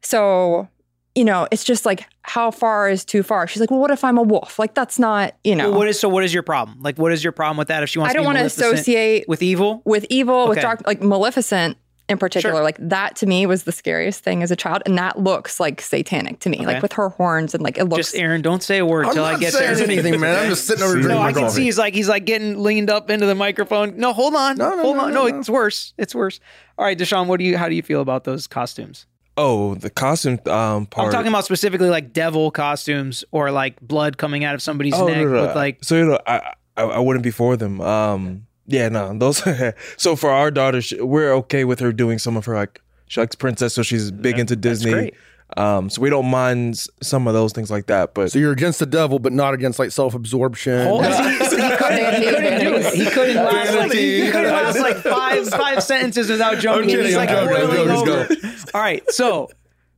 So, you know, it's just like, how far is too far? She's like, well, what if I'm a wolf? Like, that's not, you know, Well, what is so? What is your problem? Like, what is your problem with that? If she wants, I don't want to associate with evil. with evil, with dark, like Maleficent in particular. Sure. Like, that to me was the scariest thing as a child. And that looks like satanic to me, Okay. like with her horns and like it looks. Just Aaron, don't say a word I'm till I get saying there. anything, man. I'm just sitting over drinking No, I can coffee. see he's like he's like getting leaned up into the microphone. No, hold on, No, no, hold no, on. no, No, no. it's worse. It's worse. All right, Deshaun, what do you? How do you feel about those costumes? Oh, the costume um, part. I'm talking about specifically like devil costumes or like blood coming out of somebody's Oh, neck no, no, with like. so you know I, I I wouldn't be for them. Um, yeah, no, those. so for our daughter, she, we're okay with her doing some of her like she likes princess, so she's big into Disney. great. Um, so we don't mind some of those things like that. But So you're against the devil, but not against like self-absorption. Hold- he, couldn't, he couldn't do it. He couldn't last like he couldn't last like five five sentences without jumping. in. He's I'm like joking, I'm boiling joking, over. All right, so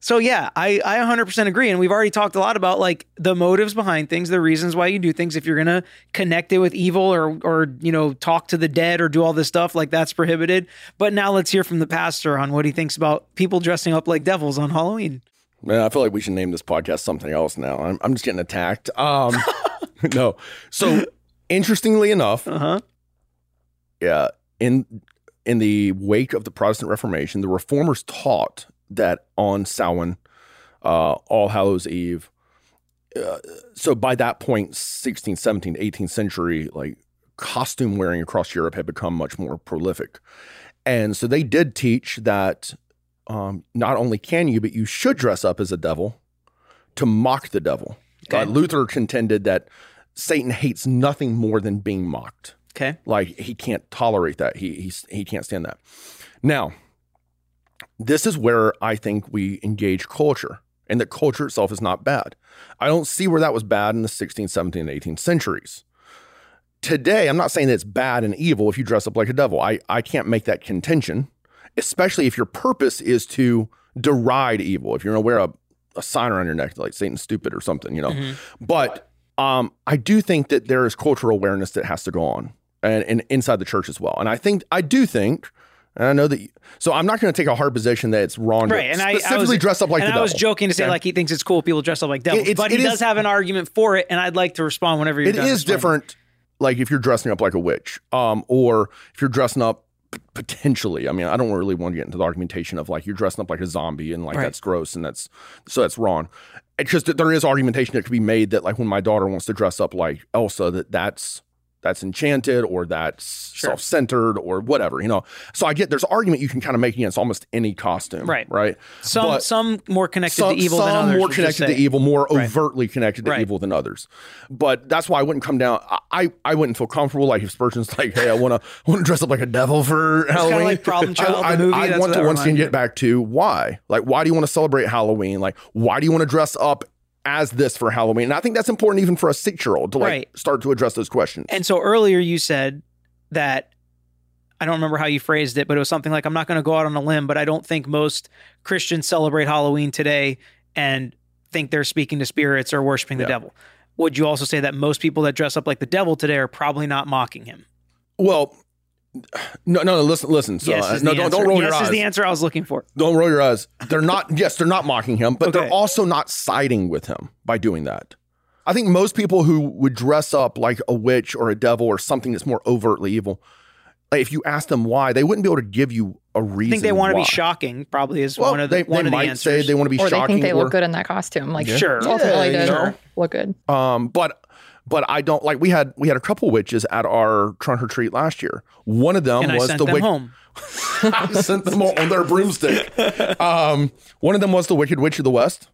so yeah, I I 100% agree, and we've already talked a lot about like the motives behind things, the reasons why you do things. If you're gonna connect it with evil or or you know talk to the dead or do all this stuff, like that's prohibited. But now let's hear from the pastor on what he thinks about people dressing up like devils on Halloween. Man, I feel like we should name this podcast something else now. I'm, I'm just getting attacked. Um, no. So interestingly enough, Uh huh. yeah, in in the wake of the Protestant Reformation, the reformers taught that on Samhain, uh, All Hallows Eve. Uh, so by that point, 16th, 17th, 18th century, like costume wearing across Europe had become much more prolific, and so they did teach that um, not only can you, but you should dress up as a devil to mock the devil. Okay. Uh, Luther contended that Satan hates nothing more than being mocked. Okay. Like he can't tolerate that. He he's, he can't stand that. Now, this is where I think we engage culture, and that culture itself is not bad. I don't see where that was bad in the 16th, 17th, and 18th centuries. Today, I'm not saying that it's bad and evil if you dress up like a devil. I, I can't make that contention, especially if your purpose is to deride evil. If you're going to wear a, a sign around your neck like Satan's stupid or something, you know. But um, I do think that there is cultural awareness that has to go on and, and inside the church as well. And I think, I do think, and I know that, you, so I'm not going to take a hard position that it's wrong Right, and I, specifically I was, dress up like and I devil. was joking to say Okay? like he thinks it's cool people dress up like devils, it's- but it he is- does have an argument for it, and I'd like to respond whenever you're It is different, like if you're dressing up like a witch, um, or if you're dressing up potentially. I mean, I don't really want to get into the argumentation of like you're dressing up like a zombie and like Right. that's gross and that's so that's wrong. It's just that there is argumentation that could be made that like when my daughter wants to dress up like Elsa, that that's that's enchanted or that's self-centered or whatever, you know. So I get there's argument you can kind of make against almost any costume, Right. Right. Some But some more connected some, to evil some than others. Some more connected to evil, more Right. overtly connected to Right. evil than others. But that's why I wouldn't come down. I I, I wouldn't feel comfortable like if Spurgeon's like, hey, I want to want to dress up like a devil for Halloween. like Problem Child, I, the movie, I, want to once again get back to why. Like, why do you want to celebrate Halloween? Like, why do you want to dress up? As this for Halloween, and I think that's important even for a six-year-old to like Right. start to address those questions. And so earlier you said that I don't remember how you phrased it, but it was something like I'm not going to go out on a limb, but I don't think most Christians celebrate Halloween today and think they're speaking to spirits or worshiping the Yeah. devil. Would you also say that most people that dress up like the devil today are probably not mocking him? well, no, no, listen, listen. So, yes, uh, is no, the don't, answer. don't roll yes your eyes. Yes is the answer I was looking for. Don't roll your eyes. They're not, yes, they're not mocking him, but Okay. they're also not siding with him by doing that. I think most people who would dress up like a witch or a devil or something that's more overtly evil, like if you ask them why, they wouldn't be able to give you a reason. I think they want to be shocking. Probably is Well, one of the they, one they of the might say answers. they want to be or they think they or- look good in that costume. Like Sure. ultimately Yeah, to you know. look good. Um, but but I don't like we had we had a couple witches at our trunk or treat last year. One of them and was the witch. wicked. home. I sent them on their broomstick. Um, one of them was the Wicked Witch of the West,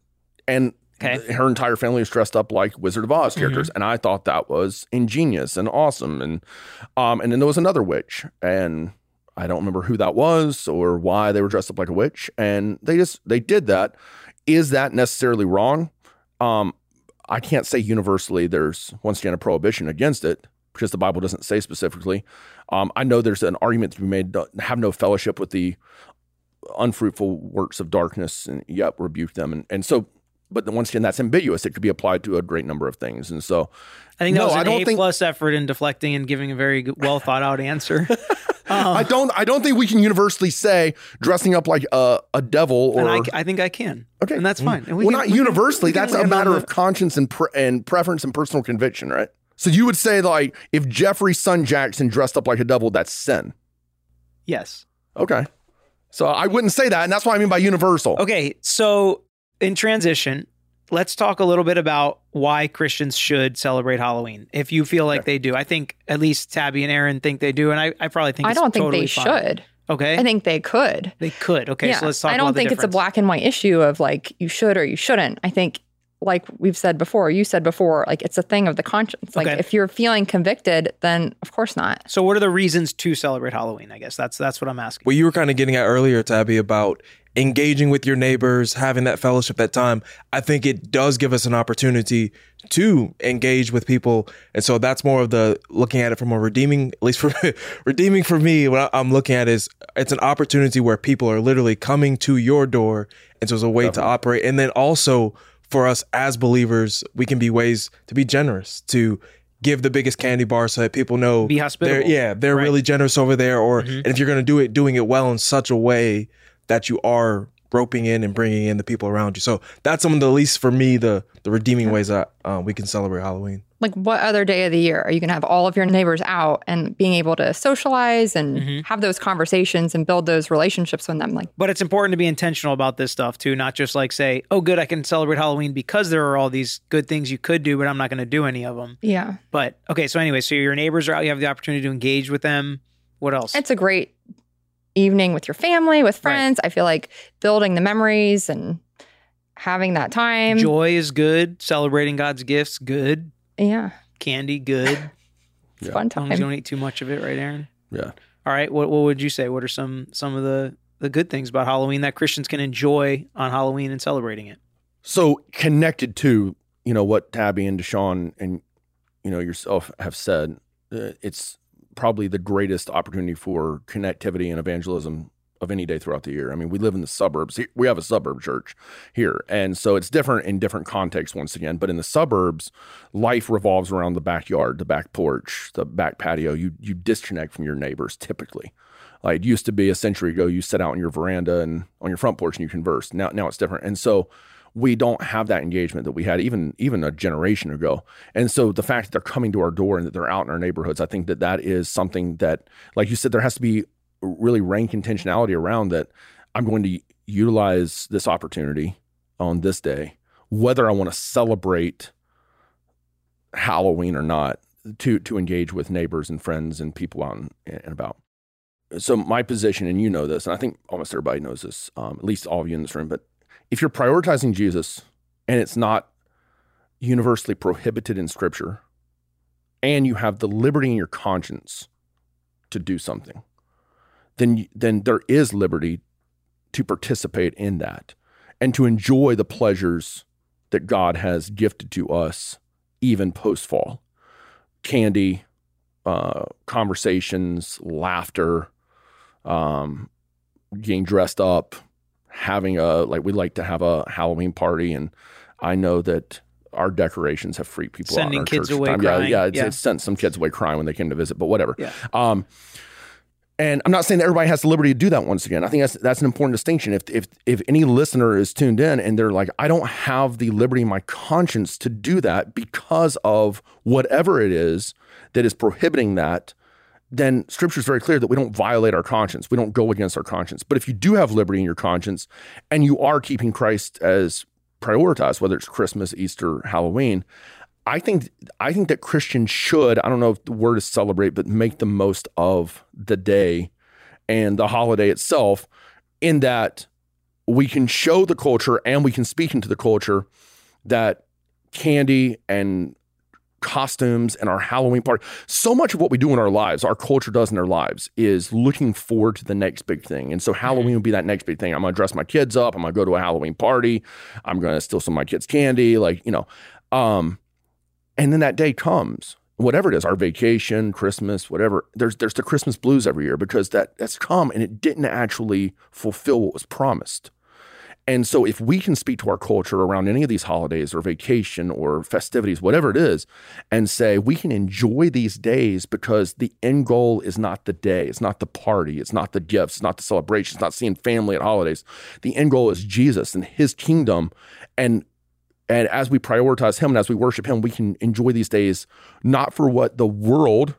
and Okay. Mm-hmm. her entire family was dressed up like Wizard of Oz characters, and I thought that was ingenious and awesome. And um, and then there was another witch, and I don't remember who that was or why they were dressed up like a witch, and they just they did that. Is that necessarily wrong? Um, I can't say universally there's once again a prohibition against it because the Bible doesn't say specifically. Um, I know there's an argument to be made have no fellowship with the unfruitful works of darkness and yet rebuke them. And, and so, but once again, that's ambiguous. It could be applied to a great number of things. And so, I think that No, was an A think- plus effort in deflecting and giving a very well thought out answer. I don't, I don't think we can universally say dressing up like a, a devil or and I, I think I can. Okay. and that's mm. fine. And we well, can- not we universally. can That's a matter of conscience and pre- and preference and personal conviction, right? So you would say like if Jeffrey's son Jackson dressed up like a devil, that's sin. yes. Okay. So I wouldn't say that, and that's what I mean by universal. Okay, so in transition, let's talk a little bit about why Christians should celebrate Halloween. If you feel like they do, I think at least Tabby and Aaron think they do, and I, I probably think I it's don't think totally they fine. should. Okay, I think they could. they could. Okay, so let's talk. I don't about the think it's a black and white issue of like you should or you shouldn't. I think like we've said before, you said before, like it's a thing of the conscience. Like Okay. if you're feeling convicted, then of course not. So, what are the reasons to celebrate Halloween? I guess that's that's what I'm asking. Well, you were kind of getting at earlier, Tabby, about engaging with your neighbors, having that fellowship, that time. I think it does give us an opportunity to engage with people, and so that's more of the looking at it from a redeeming, at least for redeeming for me. What I- I'm looking at is it's an opportunity where people are literally coming to your door, and so it's a way to operate, and then also for us as believers, we can be ways to be generous to. Give the biggest candy bar so that people know Be they're- hospitable. Yeah, they're Right. really generous over there. Or mm-hmm. and if you're going to do it, doing it well in such a way that you are roping in and bringing in the people around you. So that's some of the least for me the the redeeming ways that uh, we can celebrate Halloween. Like what other day of the year are you gonna have all of your neighbors out and being able to socialize and Mm-hmm. have those conversations and build those relationships with them? Like But it's important to be intentional about this stuff too, not just like say, "Oh, good, I can celebrate Halloween because there are all these good things you could do, but I'm not going to do any of them." yeah. But okay, so anyway, so your neighbors are out, you have the opportunity to engage with them. What else? It's a great evening with your family, with friends. I feel like building the memories and having that time. Joy is good. Celebrating God's gifts, good. Yeah. Candy, good. It's a fun As as you time. don't eat too much of it, right, Aaron? Yeah. All right. What What would you say? What are some some of the the good things about Halloween that Christians can enjoy on Halloween and celebrating it? So connected to you know what Tabby and Deshaun and you know yourself have said, uh, it's probably the greatest opportunity for connectivity and evangelism of any day throughout the year. I mean, we live in the suburbs. We have a suburb church here, and so it's different in different contexts once again. But in the suburbs, life revolves around the backyard, the back porch, the back patio. You you disconnect from your neighbors typically. Like it used to be a century ago, you sit out on your veranda and on your front porch and you converse. Now now it's different, and so we don't have that engagement that we had even even a generation ago. And so the fact that they're coming to our door and that they're out in our neighborhoods, I think that that is something that, like you said, there has to be really rank intentionality around that. I'm going to utilize this opportunity on this day, whether I want to celebrate Halloween or not. to to engage with neighbors and friends and people out and, about. So my position, and you know this, and I think almost everybody knows this, um, at least all of you in this room. But if you're prioritizing Jesus and it's not universally prohibited in Scripture, and you have the liberty in your conscience to do something, then then there is liberty to participate in that and to enjoy the pleasures that God has gifted to us even post fall. Candy, uh, conversations, laughter, um, getting dressed up, having a like we like to have a Halloween party, and I know that our decorations have freaked people Sending out. in our kids away time. crying. Yeah, yeah, it's, Yeah. it's sent some kids away crying when they came to visit, but whatever. Yeah. Um, and I'm not saying that everybody has the liberty to do that. Once again, I think that's that's an important distinction. If if if any listener is tuned in and they're like, I don't have the liberty in my conscience to do that because of whatever it is that is prohibiting that, then Scripture is very clear that we don't violate our conscience. We don't go against our conscience. But if you do have liberty in your conscience and you are keeping Christ as prioritized, whether it's Christmas, Easter, Halloween, I think I think that Christians should, I don't know if the word is celebrate, but make the most of the day and the holiday itself in that we can show the culture and we can speak into the culture that candy and costumes and our Halloween party, so much of what we do in our lives, our culture does in our lives, is looking forward to the next big thing. And so Halloween would be that next big thing. I'm gonna dress my kids up, I'm gonna go to a Halloween party, I'm gonna steal some of my kids' candy, like, you know. Um, and then that day comes whatever it is our vacation christmas whatever there's there's the christmas blues every year because that that's come and it didn't actually fulfill what was promised and so if we can speak to our culture around any of these holidays or vacation or festivities whatever it is and say we can enjoy these days because the end goal is not the day it's not the party it's not the gifts it's not the celebration it's not seeing family at holidays. The end goal is jesus and his kingdom. And and as we prioritize him and as we worship him, we can enjoy these days not for what the world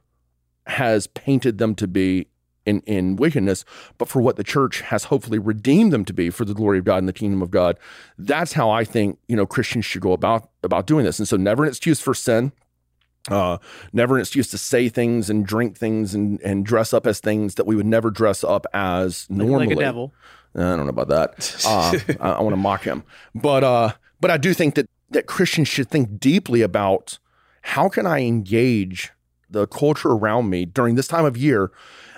has painted them to be in, in wickedness, but for what the church has hopefully redeemed them to be for the glory of God and the kingdom of God. That's how I think, you know, Christians should go about about doing this. And so never an excuse for sin. Uh, never an excuse to say things and drink things and, and dress up as things that we would never dress up as Like- normally. like a devil. I don't know about that. Uh, I, I want to mock him, but uh, but I do think that that Christians should think deeply about how can I engage the culture around me during this time of year.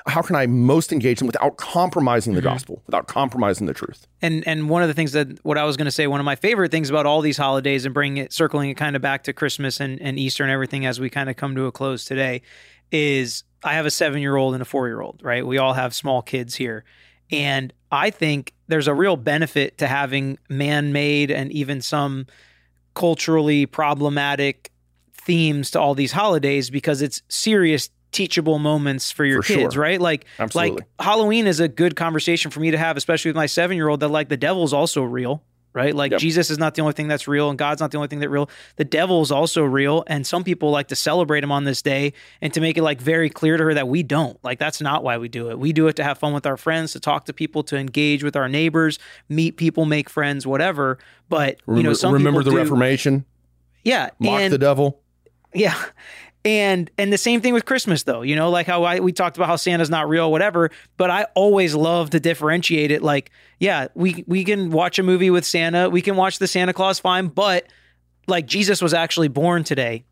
How can I most engage them without compromising the mm-hmm. gospel, without compromising the truth? and and one of the things that what I was going to say, one of my favorite things about all these holidays and bringing it, circling it kind of back to Christmas and, and Easter and everything as we kind of come to a close today, is I have a seven year old and a four year old. Right, we all have small kids here, and I think there's a real benefit to having man made and even some culturally problematic themes to all these holidays because it's serious teachable moments for your For kids, sure. right? Like Absolutely. like Halloween is a good conversation for me to have, especially with my seven year old, that like the devil's also real, right? Like Yep. Jesus is not the only thing that's real and God's not the only thing that's real. The devil's also real. And some people like to celebrate him on this day and to make it like very clear to her that we don't. Like that's not why we do it. We do it to have fun with our friends, to talk to people, to engage with our neighbors, meet people, make friends, whatever. But you know, Remember, some remember the do- Reformation, Yeah. mock and- the devil. Yeah. And and the same thing with Christmas though, you know, like how I we talked about how Santa's not real, whatever. But I always love to differentiate it. Like, yeah, we we can watch a movie with Santa, we can watch the Santa Claus fine, but like Jesus was actually born today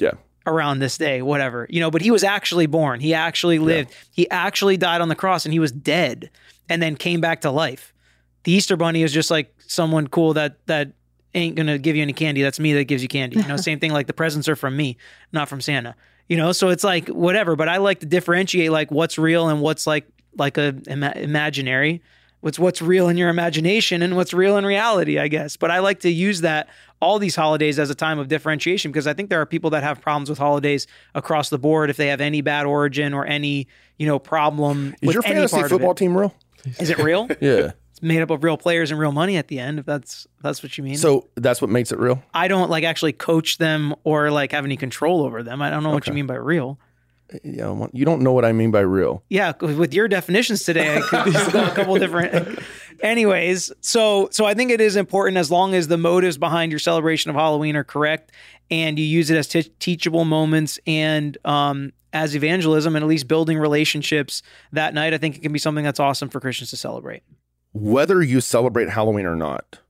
Yeah, around this day, whatever. You know, but he was actually born. He actually lived. He actually died on the cross and he was dead and then came back to life. The Easter bunny is just like someone cool that that ain't going to give you any candy. That's me that gives you candy. You know, same thing like the presents are from me, not from Santa. You know, so it's like whatever, but I like to differentiate like what's real and what's like like a ima- imaginary. What's what's real in your imagination and what's real in reality, I guess. But I like to use that all these holidays as a time of differentiation because I think there are people that have problems with holidays across the board if they have any bad origin or any, you know, problem is with your any fantasy part football team real? Is it real? Yeah. It's made up of real players and real money at the end, if that's if that's what you mean. so that's what makes it real. I don't like actually coach them or like have any control over them. I don't know what you mean by real. Yeah, you don't know what I mean by real. Yeah, with your definitions today, I could go a couple different. Anyways, so so I think it is important as long as the motives behind your celebration of Halloween are correct and you use it as t- teachable moments and um, as evangelism and at least building relationships that night. I think it can be something that's awesome for Christians to celebrate. Whether you celebrate Halloween or not,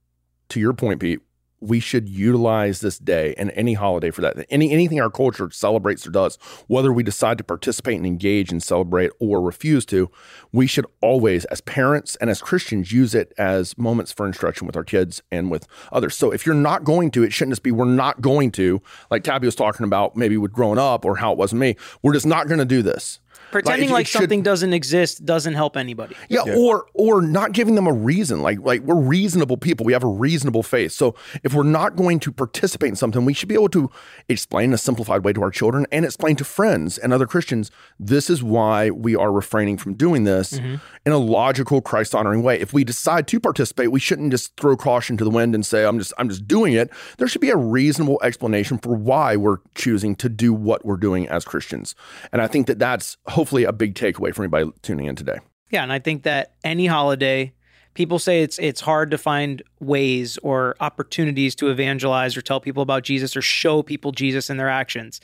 to your point, Pete, we should utilize this day and any holiday for that. Any anything our culture celebrates or does, whether we decide to participate and engage and celebrate or refuse to, we should always, as parents and as Christians, use it as moments for instruction with our kids and with others. So if you're not going to, it shouldn't just be we're not going to, like Tabby was talking about, maybe with growing up or how it was me. We're just not going to do this. Pretending it- like, it should- something doesn't exist doesn't help anybody. Yeah, or or not giving them a reason. Like like we're reasonable people. We have a reasonable faith. So if we're not going to participate in something, we should be able to explain in a simplified way to our children and explain to friends and other Christians. This is why we are refraining from doing this mm-hmm. in a logical, Christ honoring way. If we decide to participate, we shouldn't just throw caution to the wind and say, "I'm just I'm just doing it." There should be a reasonable explanation for why we're choosing to do what we're doing as Christians. And I think that that's hopefully a big takeaway for anybody tuning in today. Yeah, and I think that any holiday, people say it's it's hard to find ways or opportunities to evangelize or tell people about Jesus or show people Jesus in their actions.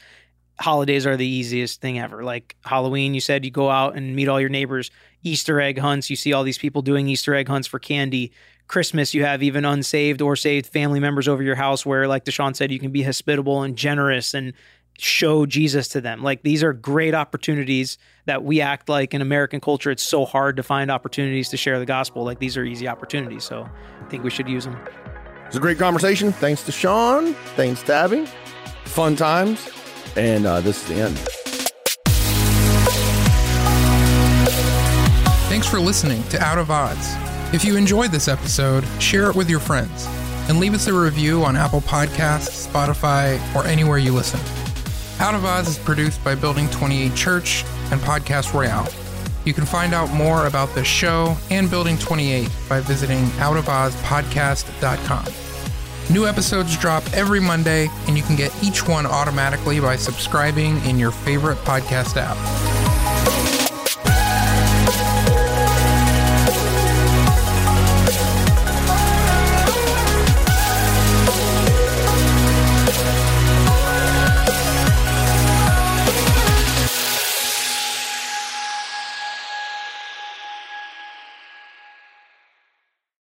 Holidays are the easiest thing ever. Like Halloween, you said you go out and meet all your neighbors. Easter egg hunts, you see all these people doing Easter egg hunts for candy. Christmas, you have even unsaved or saved family members over your house where, like Deshaun said, you can be hospitable and generous and show Jesus to them. Like these are great opportunities that we act like in American culture. It's so hard to find opportunities to share the gospel. Like these are easy opportunities. So I think we should use them. It's a great conversation. Thanks Deshaun. Thanks, Tabby. Fun times. And uh, this is the end. Thanks for listening to Out of Oz. If you enjoyed this episode, share it with your friends and leave us a review on Apple Podcasts, Spotify, or anywhere you listen. Out of Oz is produced by Building 28 Church and Podcast Royale. You can find out more about this show and Building 28 by visiting outofozpodcast.com. New episodes drop every Monday, and you can get each one automatically by subscribing in your favorite podcast app.